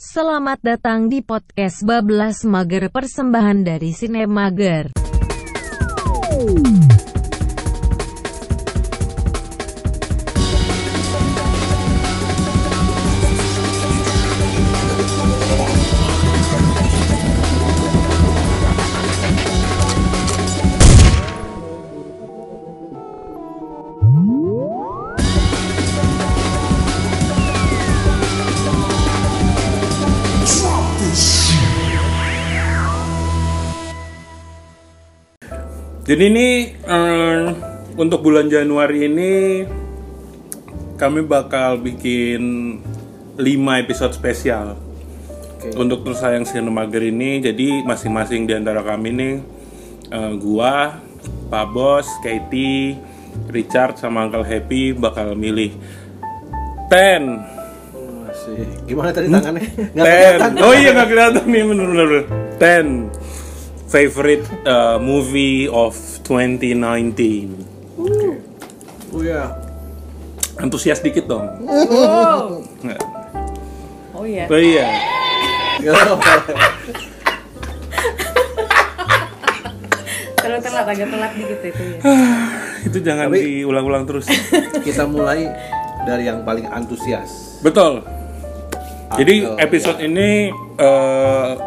Selamat datang di podcast Bablas Mager persembahan dari Sine Mager. Jadi ini eh, untuk bulan Januari ini kami bakal bikin 5 episode spesial untuk terus sayang Sinemager ini. Jadi masing-masing di antara kami nih eh, gua, Pak Bos, Katie, Richard sama Uncle Happy bakal milih 10 Masih. Gimana tadi tangannya? Nggak Ten. Oh iya nggak kelihatan nih bener-bener. Ten favorite uh, movie of 2019. Oh ya. Antusias dikit dong. Wow. Oh iya. Oh iya. Terlalu telat, agak telat dikit itu ya. Itu jangan Tapi- diulang-ulang terus. Kita mulai dari yang paling antusias. Betul. Jadi episode ini uh,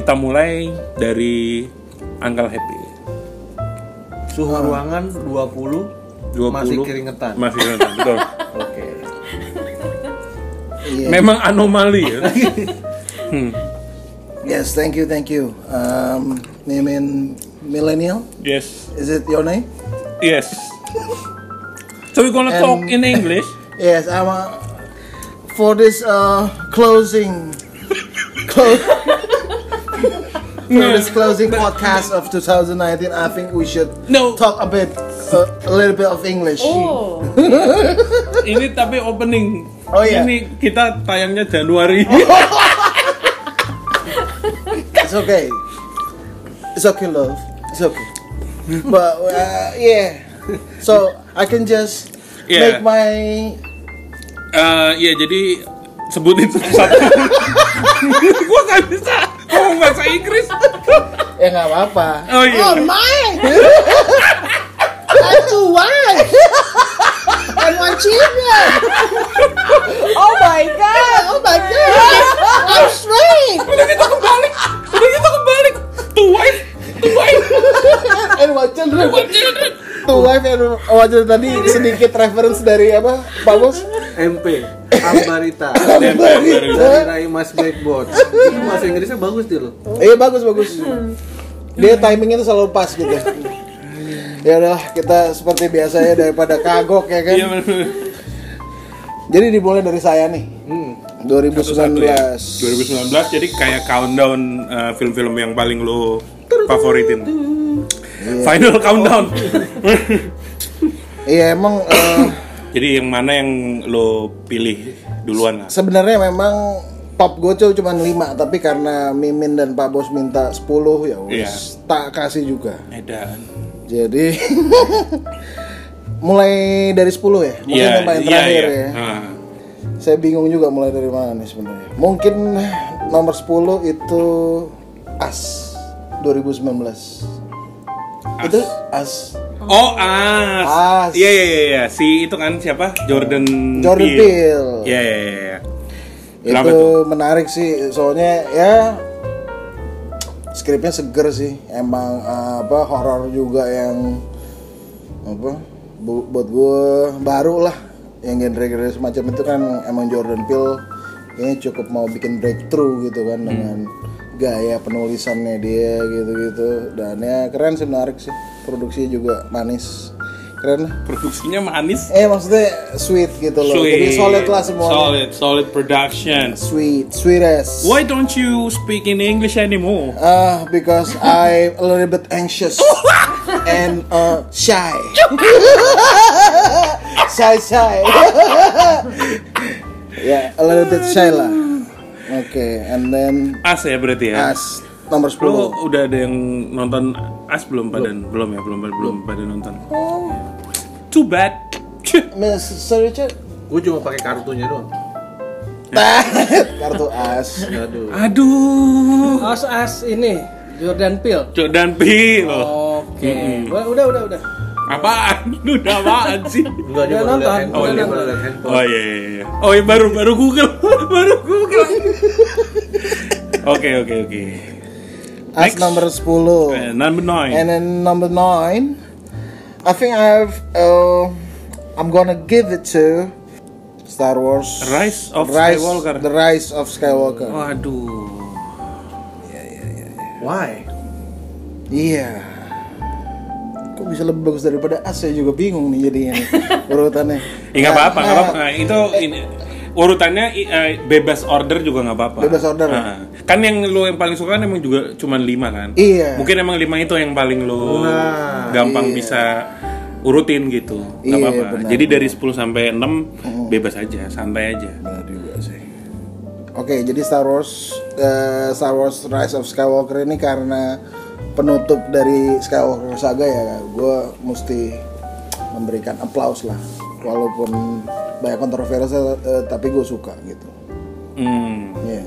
kita mulai dari Uncle Happy. Suhu ruangan 20, 20 masih keringetan. Masih keringetan, betul. Oke. Memang anomali ya. Hmm. Yes, thank you, thank you. Um, name in Millennial, Yes. is it your name? Yes. So we're gonna And- talk in English. Yes, I'm uh, for this uh, closing, close, for this closing podcast of 2019. I think we should No. talk a bit, uh, a little bit of English. Oh, Ini tapi opening. Oh, iya. Ini kita tayangnya Januari. It's okay. It's okay, love. It's okay. But uh, yeah, so I can just Yeah. make my Eh, ya jadi sebutin satu-satu. Gua gak bisa ngomong bahasa Inggris. ya nggak apa-apa. Oh iya. my! I two wives and one children. Wife and one children tadi sedikit reference dari apa, Pak Bos? MP. Ambarita. Dari Rai Mas Blackboard. Itu bahasa Inggrisnya bagus dia loh. Iya bagus bagus. Dia timingnya tuh selalu pas gitu. Ya udahlah kita seperti biasa ya daripada kagok ya kan. Iya benar. Jadi dimulai dari saya nih. Hmm. 2019. Satu-satu ya. 2019 jadi kayak countdown eh, film-film yang paling lo favoritin. Final countdown. Iya emang eh, jadi yang mana yang lo pilih duluan sebenarnya memang top gocil cuma 5 tapi karena Mimin dan Pak Bos minta 10 ya wis Iya. tak kasih juga. Edan. Jadi mulai dari 10 ya. Mungkin Iya, yang paling iya, terakhir iya. ya. Ah. Saya bingung juga mulai dari mana nih sebenarnya. Mungkin nomor 10 itu As 2019. Itu As. Oh, As. As. Iya iya iya iya. Si itu kan siapa? Jordan Jordan Peele. Iya iya iya. iya. Kenapa itu tuh? menarik sih soalnya ya skripnya seger sih emang uh, apa horor juga yang apa bu- buat gue baru lah yang genre-genre semacam itu kan emang Jordan Peele kayaknya cukup mau bikin breakthrough gitu kan dengan gaya penulisannya dia gitu-gitu dan ya keren sih menarik sih produksinya juga manis keren lah Produksinya manis. eh maksudnya sweet gitu loh jadi solid lah semuanya Solid, solid production. sweet sweet as Why don't you speak in English anymore? Uh, because I'm a little bit anxious and uh, shy. shy, shy. yeah, a little bit shy lah. Oke, and then As ya berarti ya. as nomor Lo 10. udah ada yang nonton As belum pada belum ya belum belum pada nonton. Too bad. Mr. Richard, Gue cuma pakai kartunya doang. kartu as. Aduh. Aduh. As as ini Jordan Peele. Jordan Peele. Oke. Udah udah udah udah. Apaan? Udah apaan sih? Enggak dia baru nonton, dia baru lihat handphone. Oh iya iya iya. Oh iya baru baru Google. baru Google. Oke oke oke. As Next. number 10. Eh, Number nine. And then number 9, I think I've uh, I'm gonna give it to Star Wars Rise of Rise- Skywalker. The Rise of Skywalker. Waduh. Why? Iya. Bisa lebih bagus daripada As? Saya juga bingung nih jadinya nih, urutannya. Ya nggak apa-apa, nggak Nah, apa-apa. Nah, itu ini, urutannya eh, bebas order juga nggak apa-apa. Bebas order. Nah, kan yang lu yang paling suka kan emang juga cuma lima kan? Iya. Mungkin emang lima itu yang paling lu Nah, gampang iya. bisa urutin gitu. Nggak Iya, apa-apa. benar, Jadi dari 10 sampai 6 bebas aja, santai aja. Benar juga sih. Oke, jadi Star Wars eh, Star Wars Rise of Skywalker ini karena penutup dari Skywalker saga ya, gue mesti memberikan applause lah, walaupun banyak kontroversial, eh, tapi gue suka gitu. Hmm. Iya.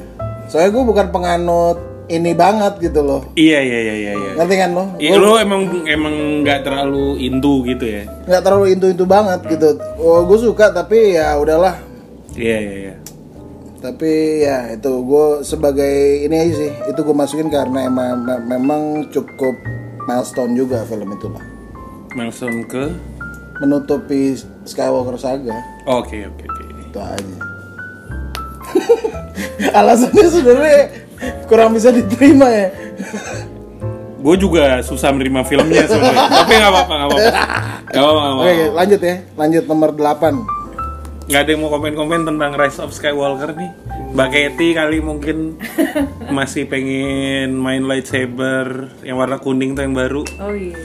Soalnya gue bukan penganut ini banget gitu loh, Iya iya iya iya. iya. ngerti kan lo? Iya, lu emang emang nggak terlalu into gitu ya? Nggak terlalu intu-intu banget gitu. Oh, gue suka tapi ya udahlah. Iya iya iya. Tapi ya itu gue sebagai ini aja sih itu gue masukin karena emang me- memang cukup milestone juga film itu lah Milestone ke? menutupi Skywalker saga Oke oke oke. itu aja alasannya sebenarnya kurang bisa diterima ya Gue juga susah menerima filmnya sebenarnya. Tapi nggak apa-apa nggak apa-apa. Apa-apa. oke lanjut ya lanjut nomor 8 nggak ada yang mau komen-komen tentang Rise of Skywalker nih. Mbak Katy kali mungkin masih pengen main lightsaber yang warna kuning tuh yang baru. Oh iya.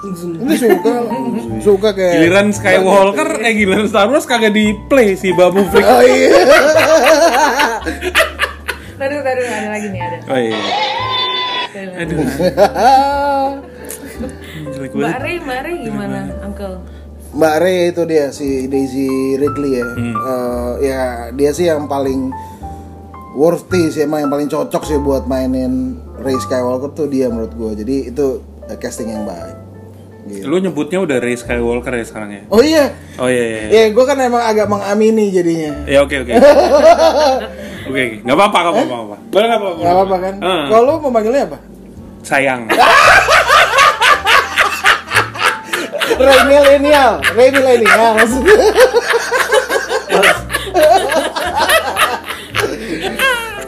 ini suka suka kayak giliran Skywalker eh giliran Star Wars kagak di play si Babu Freak oh iya. Taruh, taruh, ada lagi nih ada. oh iya. Aduh. Jelek Mbak Ray, Mbak Ray gimana, Uncle? Mbak Ray itu dia si Daisy Ridley ya. Eh, ya dia sih yang paling worthy sih emang yang paling cocok sih buat mainin Ray Skywalker tuh dia menurut gue. Jadi itu eh, casting yang baik. Gitu. lu nyebutnya udah Rey Skywalker ya sekarang ya Oh iya, oh iya iya ya gue kan emang agak mengamini jadinya. ya oke oke oke nggak apa-apa nggak apa-apa nggak apa-apa boleh nggak apa-apa Gak apa-apa kan? Heeh. Kalau lu mau manggilnya apa? sayang Ray milenial, Ray milenial maksudnya.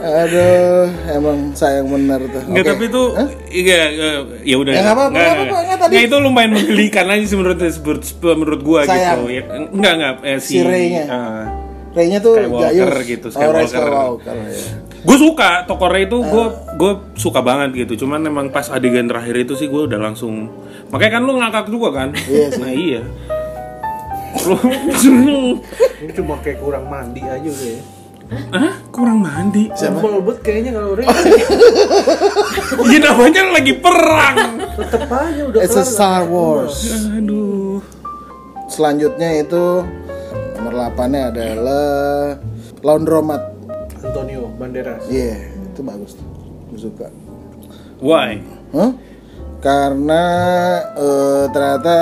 Aduh, emang sayang bener tuh. Nggak, Oke. tapi itu iya eh, ya udah. Ya, apa-apa, nggak apa-apa, nggak tadi. Nggak, itu lumayan menggelikan aja sih menurut menurut, menurut gua Sayang. gitu. Ya, enggak enggak eh, si, Si Ray-nya. eh, Ray-nya tuh Skywalker Gaius. gitu, Oh, Ray Skywalker. Skywalker, ya. gue suka toko Ray itu gue Ah. gue suka banget gitu. Cuman emang pas adegan terakhir itu sih gue udah langsung. Makanya kan lu ngakak juga kan? Iya sih. Nah iya. Lu Ini cuma kayak kurang mandi aja udah ya. Hah? Kurang mandi. Simpel banget kayaknya kalau Ray. Iya namanya lagi perang. Tetep aja udah It's a. Star Wars. Aduh. Selanjutnya itu nomor 8-nya adalah Laundromat. Antonio Banderas. Iya, itu bagus tuh. Gue suka. Why? Hah? Karena eh, ternyata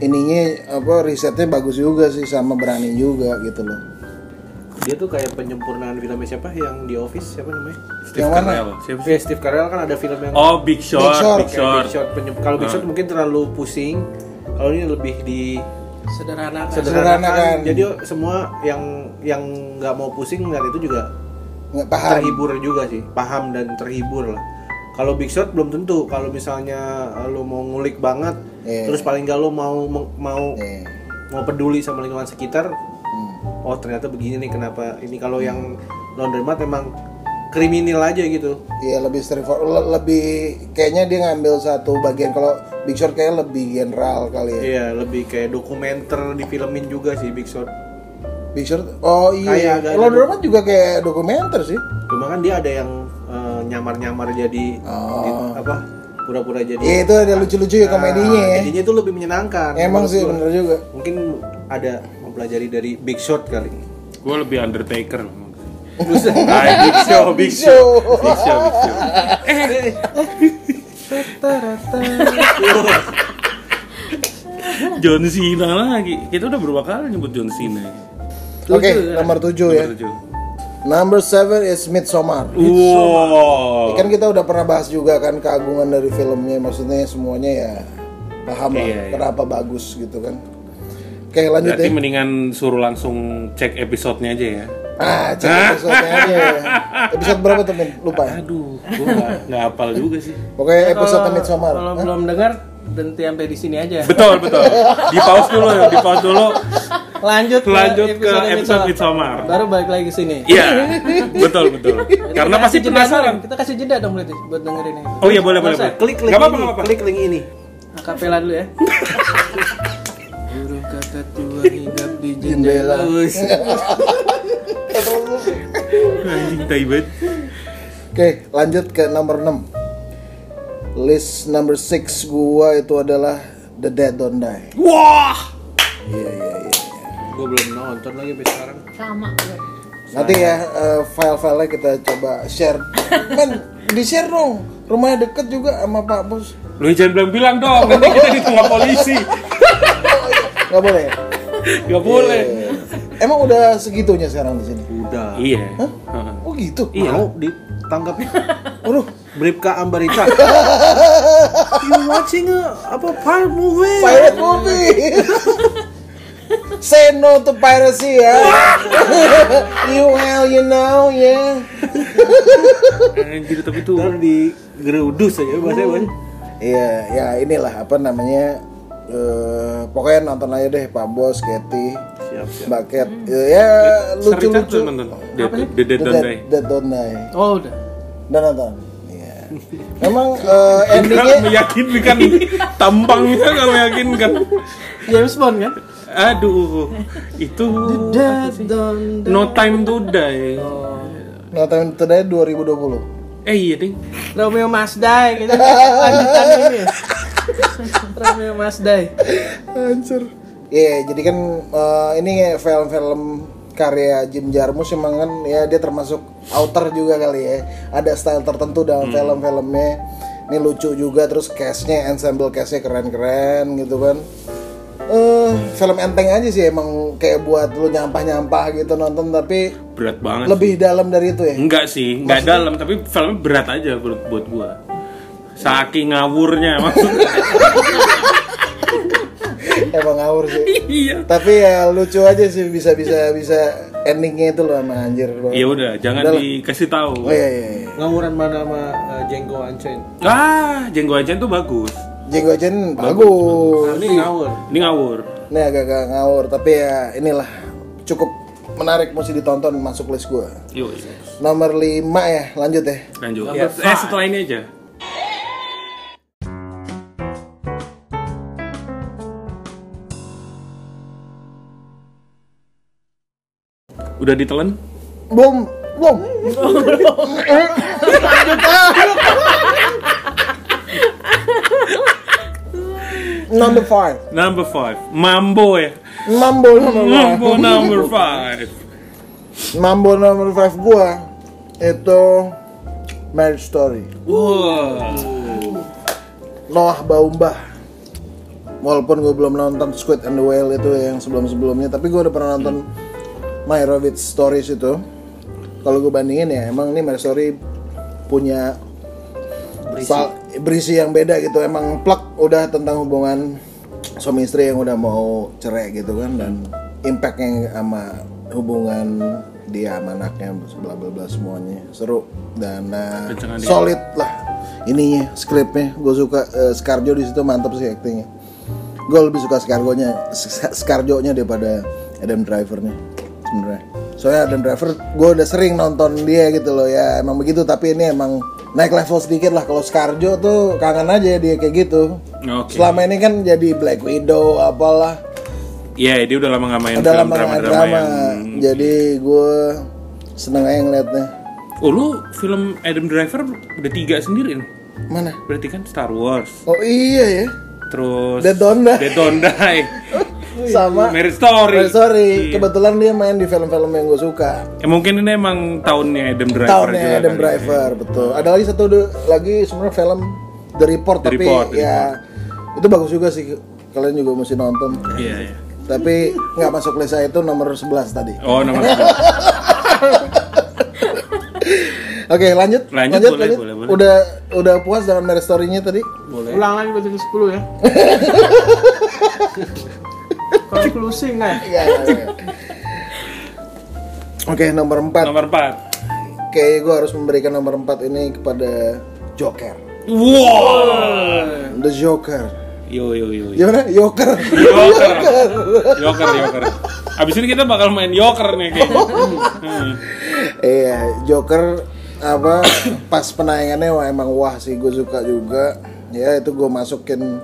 ininya apa risetnya bagus juga sih sama berani juga gitu loh. Dia tuh kayak penyempurnaan filmnya siapa yang di Office siapa namanya? Steve Yang mana? Carell. Siapa sih? Eh, Steve Carell kan ada film yang Oh, Big Short, Big Short. Big Short. Big Shot. Penyem- Kalau Big Shot mungkin terlalu pusing. Kalau ini lebih di Sederhana kan. sederhanakan. Sederhanakan. Jadi semua yang yang nggak mau pusing ngeliat itu juga Nggak paham. terhibur juga sih, paham dan terhibur lah. Kalau Big Shot belum tentu. Kalau misalnya eh, lo mau ngulik banget, Iya. terus paling gak lo mau mau Iya. mau peduli sama lingkungan sekitar, Hmm. oh ternyata begini nih kenapa ini kalau yang laundromat emang kriminal aja gitu. Iya lebih straightforward, le- lebih kayaknya dia ngambil satu bagian kalau Big Short kayak lebih general kali ya. Iya, lebih kayak dokumenter difilmin juga sih Big Shot. Big Short, oh Kayak iya. agak- Laundromat juga kayak dokumenter sih. Cuma kan dia ada yang eh, nyamar-nyamar jadi di- apa? Pura-pura jadi Iya itu ada lucu-lucu ya komedinya Ah, ya. Jadinya itu lebih menyenangkan. Emang sih bener juga. Mungkin ada mempelajari dari Big Shot kali. Gue lebih Undertaker. Hai, Big Show, Big Show, Big Show, Big Show. John Cena lagi. Kita udah berapa kali nyebut John Cena. Oke, nomor 7 ya. Nomor tujuh. Number 7 is Midsommar. Wow. Kan kita udah pernah bahas juga kan keagungan dari filmnya, maksudnya semuanya ya paham lah Iya, iya. kenapa bagus gitu kan. Oke, lanjut Berarti ya. mendingan suruh langsung cek episodenya aja ya. Ah, cek episode aja ya. Episode berapa tuh, Min? Lupa ya? Aduh, gue nggak nggak hafal juga sih. Pokoknya episode Kalau- Midsommar. Kalau belum dengar berhenti sampai di sini aja. Betul, betul. Di pause dulu ya, di pause dulu. Lanjut Lanjut ke episode Midsommar. Midsommar. Baru balik lagi ke sini. Iya, betul, betul. Karena pasti penasaran. Kita kasih jeda dong berarti buat dengerin ini. Oh iya, boleh, boleh. Boleh. Klik link ini, klik link ini. Akapela dulu ya. Burung kakak tua hinggap di Jendela. Anjing tai banget. Oke, lanjut ke nomor 6. List number 6 gua itu adalah The Dead Don't Die. Wah. Iya, iya, iya. Gue belum nonton lagi sampai sekarang. Sama. gue. Nanti ya eh, file-filenya kita coba share. Men, di-share dong. Rumahnya deket juga sama Pak Bos. Lu jangan bilang-bilang dong, nanti kita di tengah polisi. Nggak boleh. ya? Gak boleh. Emang udah segitunya sekarang di sini? Udah. Iya. Hah? Oh gitu. Iya. Mau ditangkapnya? Waduh, Bribka Ambarita. you watching a apa pirate movie? pirate movie. Say no to piracy ya. you well, you know, ya. Anjir tapi tuh Ntar di gerudus aja bahasanya Bang. Iya, ya inilah apa namanya. eh pokoknya nonton aja deh Pak Bos, Katy, Siap, siap. Mbak Cat. ya lucu-lucu. Dead, Dead, Dead Don't Dead- Die. Don't Die. Oh udah. Udah nonton. Iya. Memang eh, endingnya meyakinkan tampangnya nggak meyakinkan. James Bond kan? Aduh, itu No Time to Die. nonton itu dari 2020. Eh iya ding. Romeo Must Die gitu. Lanjutan ini. ya. Romeo Must Die. Hancur. Iya, jadi kan eh, ini film-film karya Jim Jarmusch emang kan ya dia termasuk author juga kali ya. Ada style tertentu dalam film-filmnya. Ini lucu juga terus cast-nya, ensemble cast-nya keren-keren gitu kan. Film enteng aja sih emang kayak buat lu nyampah-nyampah gitu nonton tapi Berat banget. lebih dalam dari itu ya. Enggak sih, enggak dalam, tapi filmnya berat aja buat, buat gua. Saking ngawurnya maksudnya. Emang ngawur sih. iya. Tapi ya lucu aja sih bisa bisa bisa endingnya itu loh sama anjir. Ya udah, jangan Udah dikasih tahu. Oh iya iya. iya. Ngawuran mana sama uh, Django Unchained? Ah, Jenggo Ajen tuh bagus. Jenggo Jen bagus. Nah, ini ngawur. Ini ngawur. Ini agak-agak ngawur tapi ya inilah cukup menarik mesti ditonton masuk list gua. Yuk, Nomor 5 ya, lanjut ya. lanjut. Ya, eh, setelah ini aja. Udah ditelan? Belum, belum. Number 5. Number 5. Mambo ya. Mambo number 5. Mambo number 5. Mambo number 5 gua itu Marriage Story. Wah. Noah Baumbah. Walaupun gue belum nonton Squid and the Whale itu yang sebelum-sebelumnya, tapi gue udah pernah nonton Meyerowitz Stories itu. Kalau gue bandingin ya, emang ini Marriage Story punya berisi. Berisi yang beda gitu. Emang plak udah tentang hubungan suami istri yang udah mau cerai gitu kan dan impactnya sama hubungan dia sama anaknya bla bla bla semuanya. Seru dan uh, solid lah ininya skripnya gue suka uh, Scarjo di situ mantap sih aktingnya. Gue lebih suka Scargonya Scarjo-nya daripada Adam Drivernya sebenarnya soalnya Adam Driver gue udah sering nonton dia gitu loh ya emang begitu tapi ini emang naik level sedikit lah kalau Scarjo tuh kangen aja dia kayak gitu Oke. selama ini kan jadi Black Widow apalah Iya, dia udah lama gak main udah film drama-drama drama yang... jadi gue seneng aja ngeliatnya Oh, lu film Adam Driver udah tiga sendiri nih? mana Berarti kan Star Wars. oh iya ya Terus... Dead Don't Die. Dead Don't Die. sama Marriage Story. Marriage Story. Iya. Kebetulan dia main di film-film yang gue suka. Ya, mungkin ini emang tahunnya Adam Driver Tahunnya juga Adam kali. Driver, betul. Ada lagi satu lagi sebenarnya film The Report The tapi Report, ya itu bagus juga sih. Kalian juga mesti nonton. Iya, iya. Tapi nggak masuk list saya itu nomor 11 tadi. Oh, nomor satu. Oke, lanjut. Lanjut, boleh, boleh, boleh. Udah udah puas dengan marriage story-nya tadi? Ulang lagi berarti ke 10 ya. Konklusi nggak ya? Iya, iya, iya. Oke, nomor 4. nomor 4. Kayaknya gue harus memberikan nomor 4 ini kepada Joker. Wow. The Joker. Yo yo yo. yo. Gimana? Joker. Joker. Joker, Joker. Abis ini kita bakal main Joker nih kayaknya. Hmm. Iya, Joker apa pas penayangannya wah, emang wah sih gue suka juga. Ya itu gue masukin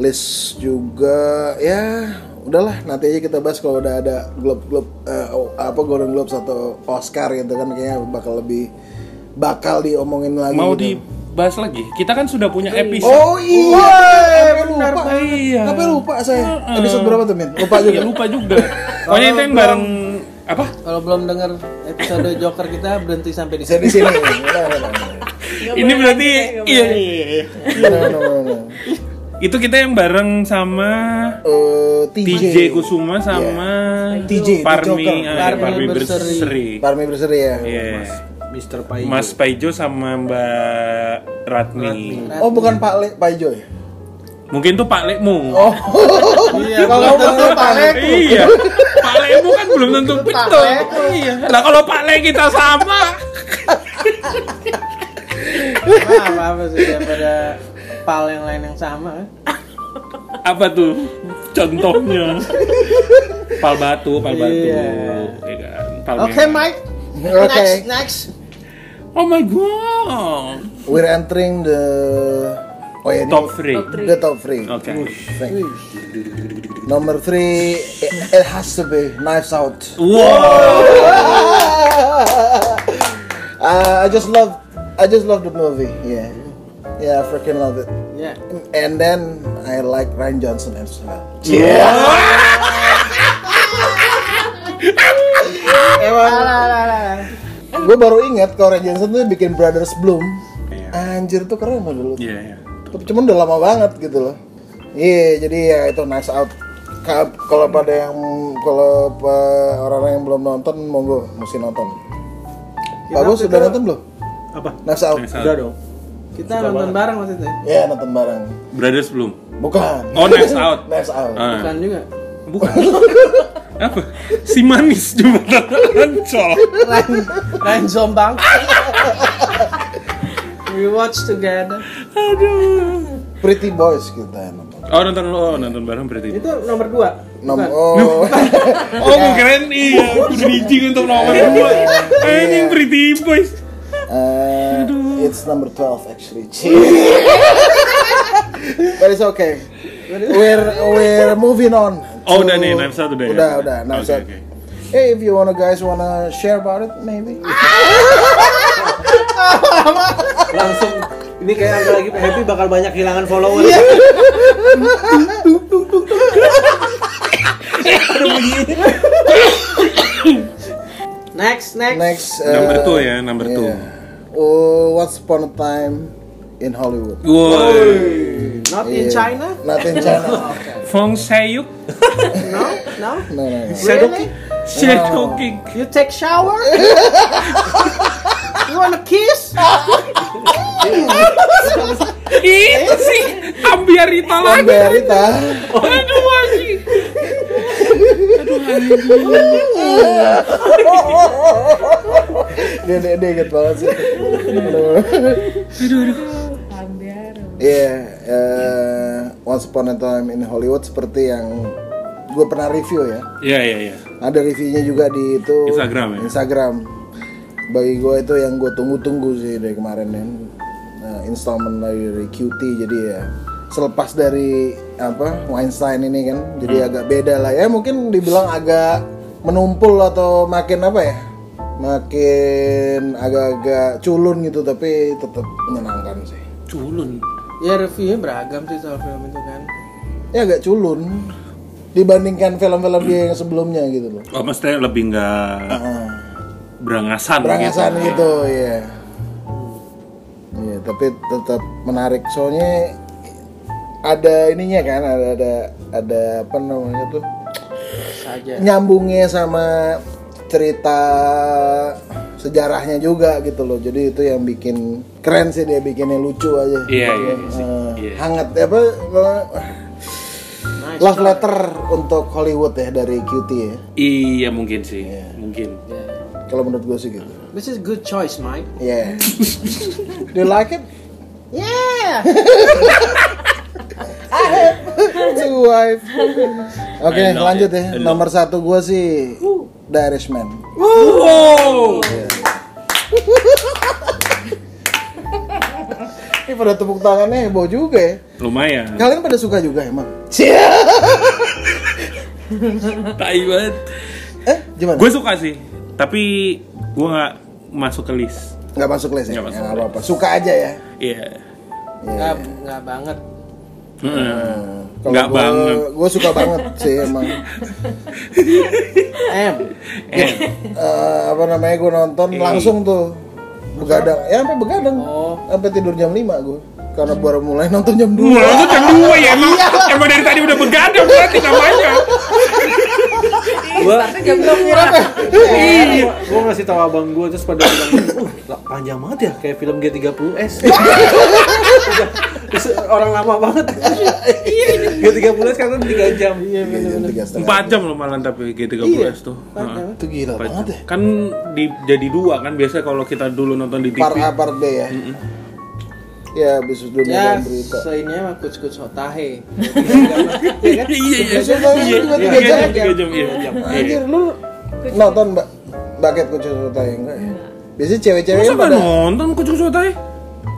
list juga. Ya udahlah nanti aja kita bahas kalau udah ada globe globe eh, oh, apa Golden Globes atau Oscar gitu kan kayaknya bakal lebih bakal diomongin lagi. Mau gitu. dibahas lagi? Kita kan sudah punya episode. Oh iya, sampai lupa. Iya. Sampai lupa saya. Episode berapa tuh, Min? Lupa juga. Iya, lupa juga. Pokoknya itu yang bareng apa? Kalau belum dengar episode Joker kita berhenti sampai di Saya sini. di sini. Benar, benar, benar. Ini berarti iya iya iya. Itu kita yang bareng sama Eh, TJ. TJ Kusuma sama TJ, The Parmi ah, Parmi Parmi Berseri. Parmi berseri ya. Iya. Mr. Pai. Mas Paijo sama Mbak Ratmi. Oh bukan Pak Le, Pak Ijo ya? Mungkin tuh Pak Lekmu. Oh, Iya, kalau belum tentu Pak Lek. Iya. Pak Lekmu kan belum tentu betul. Iya. Nah kalau Pak Lek kita sama. Apa apa sih daripada pal yang lain yang sama kan? Apa tuh contohnya? Pal batu, pal batu. Iya. Ya kan? Pal Oke, merah. Mike. Oke. Next, next. Oh my god. we're entering the oh ya Top 3. the top three. Oke. You. Number three, it, it has to be Knives Out. Wow. Uh, I just love, I just love the movie. Yeah, yeah, I freaking love it. Ya. And then I like Ryan Johnson as well. Gue baru ingat kalau Ryan Johnson tuh bikin Brothers Bloom. Iya. Anjir tuh keren loh dulu. Iya, iya. Cuman udah lama banget gitu loh. Iya, jadi ya itu nice out. Ka- Kalau pada yang kalau orang-orang yang belum nonton, monggo mesti nonton. Bagus sudah nonton belum? Apa? Nice out. Nice Out. Udah dong. Kita nonton bareng waktu itu. ya? Ya nonton bareng. Brothers belum. Bukan. Oh, Nice Out. Nice out. Ah. Bukan juga. Bukan. Apa? Si manis jembatan Ancol. Lain, lain Zombang. We watch together. Aduh. Pretty Boys kita nonton. Oh nonton lo, oh, nonton bareng berarti. Itu nomor 2. Nom oh. Oh, gue keren iya, bridging untuk nomor dua. Anjing Pretty Boys. Uh, it's number 12 actually. But it's okay. We're we're moving on. Oh, udah nih, Knives Out udah ya? Udah, udah, Out. oke. Hey, if you wanna guys wanna share about it, maybe. Langsung ini kayak lagi happy bakal banyak kehilangan follower. Next, next. Next. uh, Number two ya, number two. Oh, Once Upon a Time in Hollywood. Woi. Not in Yeah. China? Not in China. Fong Sayuk, No, no. no, no, no. Really? Shadow King. You take shower? you wanna kiss? Itu sih Ambiarita lagi. Berita. Aduh anjing. Dia, dia, dia inget banget sih. Ambiar. Iya, eh, Once Upon a Time in Hollywood seperti yang gue pernah review ya. Iya iya iya. Ada reviewnya juga di itu Instagram ya? Instagram. Bagi gue itu yang gue tunggu-tunggu sih dari kemarin ya. Nah, installment dari QT jadi ya selepas dari apa Weinstein ini kan jadi Hmm. agak beda lah ya mungkin dibilang agak menumpul atau makin apa ya makin agak-agak culun gitu tapi tetap menyenangkan sih Culun. Ya reviewnya beragam sih soal film itu kan. ya agak culun dibandingkan film-film dia yang sebelumnya gitu loh. Oh, maksudnya lebih nggak berangasan, Berangasan gitu. gitu, ya. Iya, tapi tetap menarik soalnya ada ininya kan, ada ada ada apa namanya tuh Saja. nyambungnya sama cerita sejarahnya juga gitu loh. Jadi itu yang bikin keren sih dia bikinnya lucu aja. Iya, iya, sih. Eh, Iya. Hangat apa eh, love letter untuk Hollywood ya dari QT ya. Iya mungkin sih, Iya. mungkin. Kalau menurut gue sih gitu. This is good choice, Mike. Yeah. Do you like it? Yeah. Two wife. Oke, know lanjut ya. Nomor satu gue sih The Irishman. Wow. Ini pada tepuk tangannya heboh juga ya. Lumayan. Kalian pada suka juga emang? Tai banget. Eh, gimana? Gue suka sih, tapi gue nggak masuk ke list. Nggak masuk les ya? Nggak masuk Ya, nggak apa-apa. Suka aja ya. Iya. Nggak, nggak banget. Heeh. Kalau Nggak gua- banget. Gue suka banget sih emang. M. Eh, Eh, apa namanya gue nonton langsung tuh begadang. Ya sampai begadang. Oh. Sampai tidur jam 5 gue. Karena baru mulai nonton jam 2. Mulai tuh jam 2 ya emang, emang dari tadi udah begadang berarti namanya. Startnya jam 2 Iya. Gue ngasih tahu abang gue terus pada bilang, uh, panjang banget ya kayak film G30S. Orang lama banget. G30S kan 3 jam. Iya Tiga setengah. 4 jam loh malah tapi G30S tuh. Heeh. Itu gila Empat banget jam. ya. Kan di, jadi dua kan biasa kalau kita dulu nonton di TV. Part A, part B ya. Ya, habis dunia Ya, dan berita. seinnya mah kuc-kuc hotahe. Iya iya iya. Iya, juga iya, tiga iya, jam. tiga jam, iya. Anjir lu nonton mbak Baket kucing sotai enggak ya? Biasanya cewek-cewek yang pada nonton Kucing Sotai?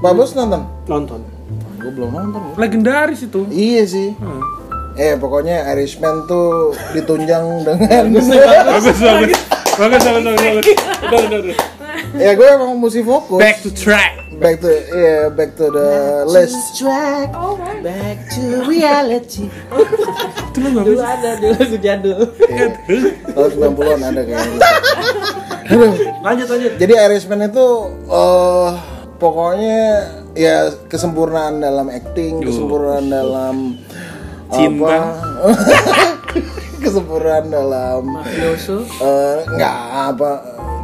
Pak Bos nonton? Nonton. Gue belum nonton gua. Legendaris itu. Iya sih Hmm. Eh pokoknya Irishman tuh ditunjang dengan Bagus bagus. Bagus bagus bagus bagus. Ya gue emang mesti fokus Back to track. Back to yeah, back to the list Track Oh, right. back to reality. Itu Dulu ada dulu lagu jadul. Tahun 90-an ada kayaknya Lanjut lanjut. Jadi Irishman itu eh pokoknya ya kesempurnaan dalam acting, kesempurnaan dalam Cinta. apa? kesempurnaan dalam Mafioso. eh nggak apa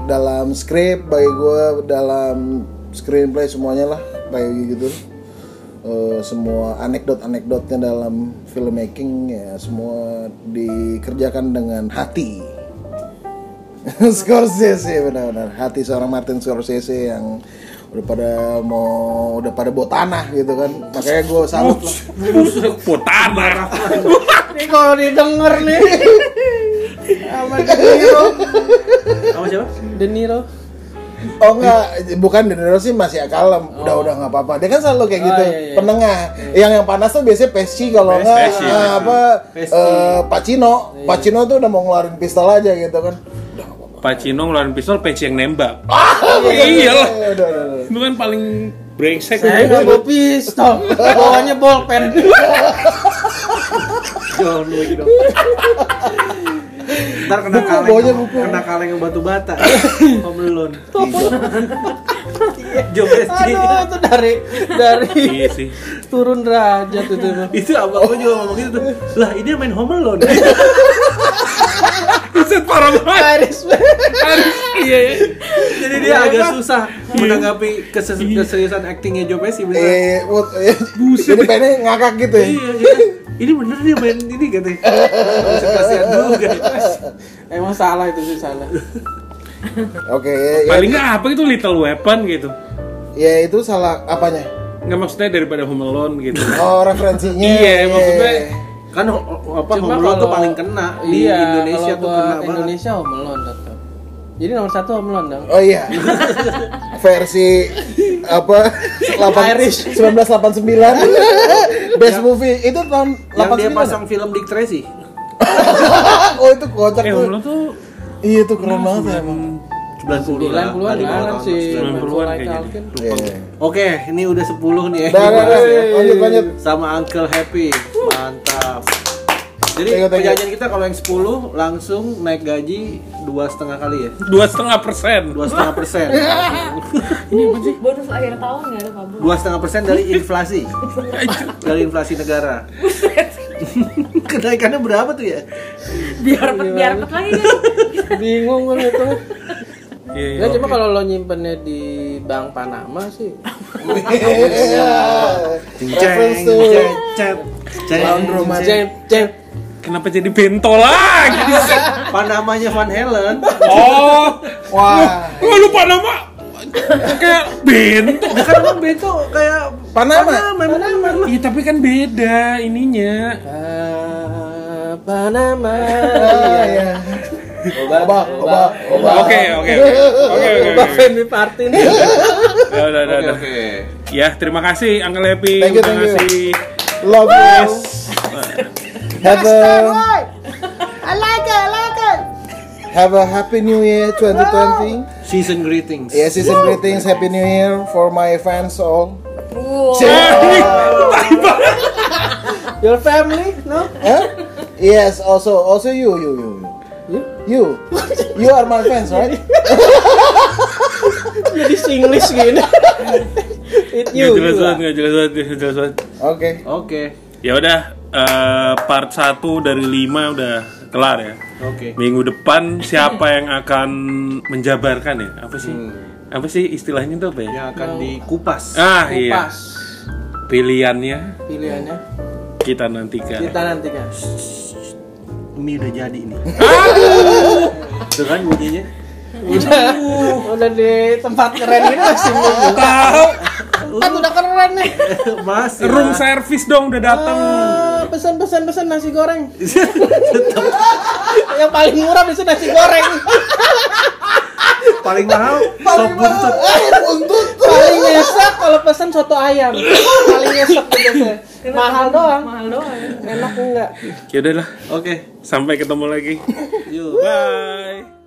dalam skrip bagi gue dalam screenplay semuanya lah kayak gitu Eh, semua anekdot-anekdotnya dalam filmmaking ya semua dikerjakan dengan hati Scorsese benar-benar hati seorang Martin Scorsese yang udah pada mau udah pada bawa tanah gitu kan makanya gue salut lah Potanar. Ini kalau didengar nih. Sama De Niro. Sama siapa? De Niro. Oh enggak, bukan De Niro sih masih kalem. Udah udah nggak apa-apa. Dia kan selalu kayak Oh, gitu, iya, iya. penengah. Yang yang panas tuh biasanya Pesci kalau enggak eh, apa Pesci. eh, Pacino. Pacino tuh udah mau ngeluarin pistol aja gitu kan. Pacino ngeluarin pistol, Peci yang nembak. Iya, Iya lah. iya, udah, udah, udah. Itu kan paling brengsek. Saya nggak bawa pistol. Bawanya bolpen. John Wick dong. Ntar kena Buku, kaleng, bawanya buku. kena kaleng yang batu bata. Home. Joe Pesci. Aduh, itu dari dari Iya sih. turun derajat itu. Itu abang gue juga ngomong gitu. Lah ini main Home Alone. Buset parah banget. Irishman. Harus iya ya. Jadi dia agak susah menanggapi keses- keseriusan aktingnya Joe Pesci. Eh, what, eh, jadi pengen ngakak gitu ya. Iya, iya. Ini bener dia main ini katanya. Kasihan juga. Emang salah itu sih salah. Oke, ya, ya, Paling nggak apa itu Little Weapon gitu. ya itu salah apanya? Nggak maksudnya daripada Home Alone gitu. Oh, referensinya. Iya, maksudnya Kan apa Cuma Home Alone tuh paling kena di iya, Indonesia kalau tuh kena banget. Indonesia Home Alone tetap. Jadi nomor satu Home Alone dong. Oh iya. Versi apa? 8, Irish. 1989. Best movie itu tahun Yang dia 89. pasang film Dick Tracy. oh itu kocak eh tuh. Home Alone tuh Iya tuh keren banget ya emang. 90 lah. 90-an Balik kan tahun si 90-an Macaulay kayaknya. Culkin. Iya. Oke, ini udah 10 nih. Lanjut lanjut. Sama Uncle Happy. Mantap. Jadi perjanjian kita kalau yang 10 langsung naik gaji dua setengah kali ya. Dua setengah persen. Dua setengah persen. Bonus akhir tahun nggak ada Pak Bro? Dua setengah persen dari inflasi. dari inflasi negara. Kenaikannya berapa tuh ya? Biar biar lagi kan? Bingung kan itu. Iya, Ya iya, cuma kalau lo nyimpennya di bank Panama sih. Jep, jep. Kenapa jadi bento lagi? Panamanya Van Halen. Oh, Wah, oh lupa nama. Kayak bento. Kan emang Bento kayak Panama. Panama, Panama. Iya tapi kan beda ininya. Ah, Panama. Ah, ya. Oba, oba, oba. Oke oke oke oke oke. Femi Partin. Ya udah udah udah. Oke. Ya terima kasih Uncle Happy. Thank you, terima thank you. kasih. Love you. Have a Have a happy new year 2020. Season greetings. Yeah, season greetings, happy new year for my fans all. Your family, no? Huh? Yes, also also you you you. You? You. You are my fans, right? Jadi Singlish gini. It Gak you. jelas you banget, gak jelas banget, gak jelas banget. Oke. Oke. Ya udah, eh, part 1 dari 5 udah kelar ya. Oke. Minggu depan siapa yang akan menjabarkan ya? Apa sih? Apa sih istilahnya tuh apa ya? Yang akan dikupas. Ah iya, Kupas pilihannya pilihannya. kita nantikan. Kita nantikan. Mie udah jadi nih. Tuh kan bunyinya. Udah, udah di tempat keren ini masih nunggu. Tahu, Kan udah keren nih. Masih. room lah. service dong udah datang. Ah, pesan pesan pesan nasi goreng. Yang paling murah bisa nasi goreng. paling mahal sop buntut. paling nyesek kalau pesan soto ayam. Paling nyesek gitu. Mahal doang. Mahal doang. Enak enggak? Ya udahlah, Oke. sampai ketemu lagi. Yuk. Bye.